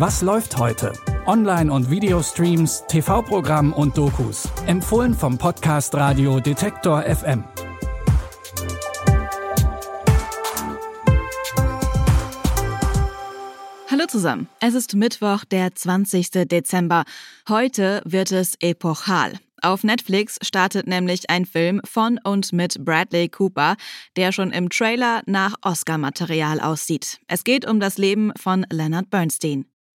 Was läuft heute? Online- und Videostreams, TV-Programm und Dokus. Empfohlen vom Podcast Radio Detektor FM. Hallo zusammen. Es ist Mittwoch, der 20. Dezember. Heute wird es epochal. Auf Netflix startet nämlich ein Film von und mit Bradley Cooper, der schon im Trailer nach Oscar-Material aussieht. Es geht um das Leben von Leonard Bernstein.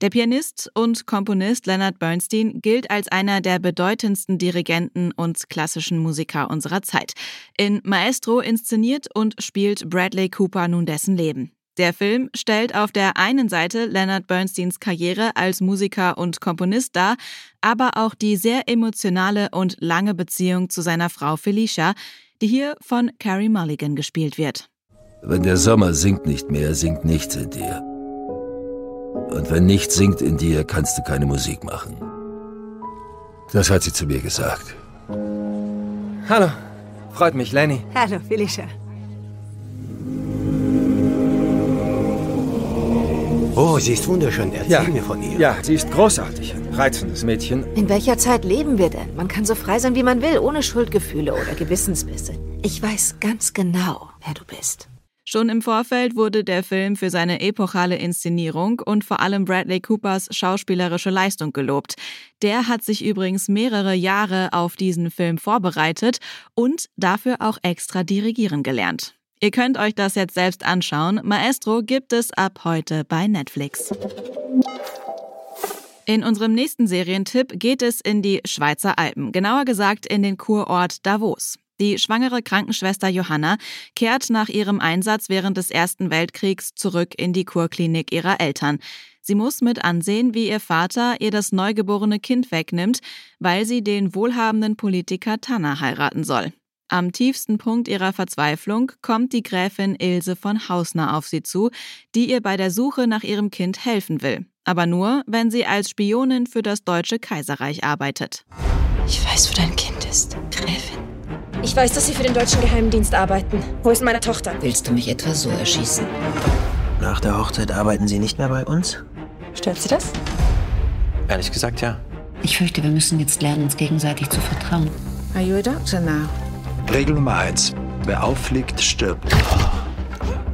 Der Pianist und Komponist Leonard Bernstein gilt als einer der bedeutendsten Dirigenten und klassischen Musiker unserer Zeit. In Maestro inszeniert und spielt Bradley Cooper nun dessen Leben. Der Film stellt auf der einen Seite Leonard Bernsteins Karriere als Musiker und Komponist dar, aber auch die sehr emotionale und lange Beziehung zu seiner Frau Felicia, die hier von Carrie Mulligan gespielt wird. Wenn der Sommer singt nicht mehr, singt nichts in dir. Und wenn nichts singt in dir, kannst du keine Musik machen. Das hat sie zu mir gesagt. Hallo, freut mich, Lenny. Hallo, Felicia. Oh, sie ist wunderschön. Erzähl Ja. mir von ihr. Ja, sie ist großartig. Ein reizendes Mädchen. In welcher Zeit leben wir denn? Man kann so frei sein, wie man will, ohne Schuldgefühle oder Gewissensbisse. Ich weiß ganz genau, wer du bist. Schon im Vorfeld wurde der Film für seine epochale Inszenierung und vor allem Bradley Coopers schauspielerische Leistung gelobt. Der hat sich übrigens mehrere Jahre auf diesen Film vorbereitet und dafür auch extra dirigieren gelernt. Ihr könnt euch das jetzt selbst anschauen. Maestro gibt es ab heute bei Netflix. In unserem nächsten Serientipp geht es in die Schweizer Alpen, genauer gesagt in den Kurort Davos. Die schwangere Krankenschwester Johanna kehrt nach ihrem Einsatz während des Ersten Weltkriegs zurück in die Kurklinik ihrer Eltern. Sie muss mit ansehen, wie ihr Vater ihr das neugeborene Kind wegnimmt, weil sie den wohlhabenden Politiker Tanner heiraten soll. Am tiefsten Punkt ihrer Verzweiflung kommt die Gräfin Ilse von Hausner auf sie zu, die ihr bei der Suche nach ihrem Kind helfen will. Aber nur, wenn sie als Spionin für das Deutsche Kaiserreich arbeitet. Ich weiß, wo dein Kind ist, Gräfin. Ich weiß, dass Sie für den deutschen Geheimdienst arbeiten. Wo ist meine Tochter? Willst du mich etwa so erschießen? Nach der Hochzeit arbeiten Sie nicht mehr bei uns? Stört Sie das? Ehrlich gesagt, ja. Ich fürchte, wir müssen jetzt lernen, uns gegenseitig zu vertrauen. Are you a doctor now? Regel Nummer eins. Wer auffliegt, stirbt.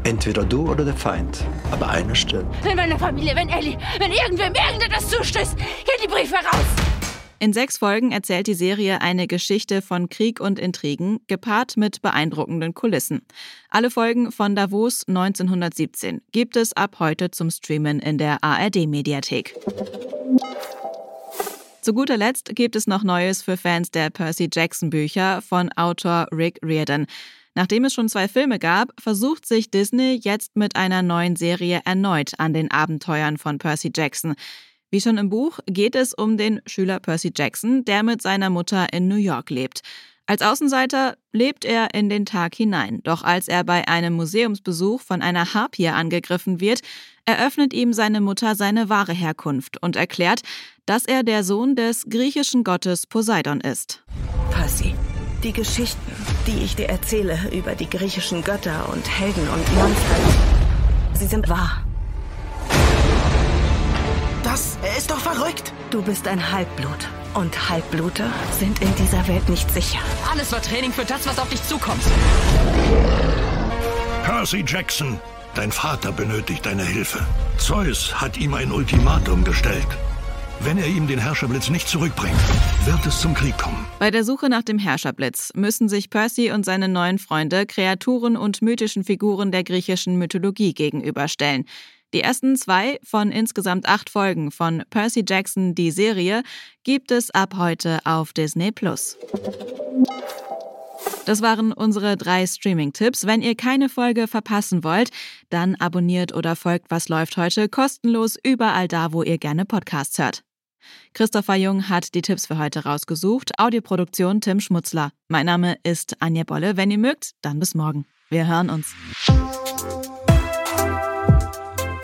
Entweder du oder der Feind. Aber einer stirbt. Wenn meine Familie, wenn Ellie, wenn irgendwem irgendetwas zustößt, geht die Briefe raus! In sechs Folgen erzählt die Serie eine Geschichte von Krieg und Intrigen, gepaart mit beeindruckenden Kulissen. Alle Folgen von Davos 1917 gibt es ab heute zum Streamen in der ARD-Mediathek. Zu guter Letzt gibt es noch Neues für Fans der Percy Jackson Bücher von Autor Rick Riordan. Nachdem es schon zwei Filme gab, versucht sich Disney jetzt mit einer neuen Serie erneut an den Abenteuern von Percy Jackson. Wie schon im Buch geht es um den Schüler Percy Jackson, der mit seiner Mutter in New York lebt. Als Außenseiter lebt er in den Tag hinein, doch als er bei einem Museumsbesuch von einer Harpie angegriffen wird, eröffnet ihm seine Mutter seine wahre Herkunft und erklärt, dass er der Sohn des griechischen Gottes Poseidon ist. Percy, die Geschichten, die ich dir erzähle über die griechischen Götter und Helden und Monster, sie sind wahr. Das ist doch verrückt. Du bist ein Halbblut. Und Halbbluter sind in dieser Welt nicht sicher. Alles war Training für das, was auf dich zukommt. Percy Jackson, dein Vater benötigt deine Hilfe. Zeus hat ihm ein Ultimatum gestellt. Wenn er ihm den Herrscherblitz nicht zurückbringt, wird es zum Krieg kommen. Bei der Suche nach dem Herrscherblitz müssen sich Percy und seine neuen Freunde Kreaturen und mythischen Figuren der griechischen Mythologie gegenüberstellen. Die ersten zwei von insgesamt acht Folgen von Percy Jackson, die Serie, gibt es ab heute auf Disney Plus. Das waren unsere drei Streaming-Tipps. Wenn ihr keine Folge verpassen wollt, dann abonniert oder folgt Was läuft heute kostenlos überall da, wo ihr gerne Podcasts hört. Christopher Jung hat die Tipps für heute rausgesucht. Audioproduktion Tim Schmutzler. Mein Name ist Anja Bolle. Wenn ihr mögt, dann bis morgen. Wir hören uns.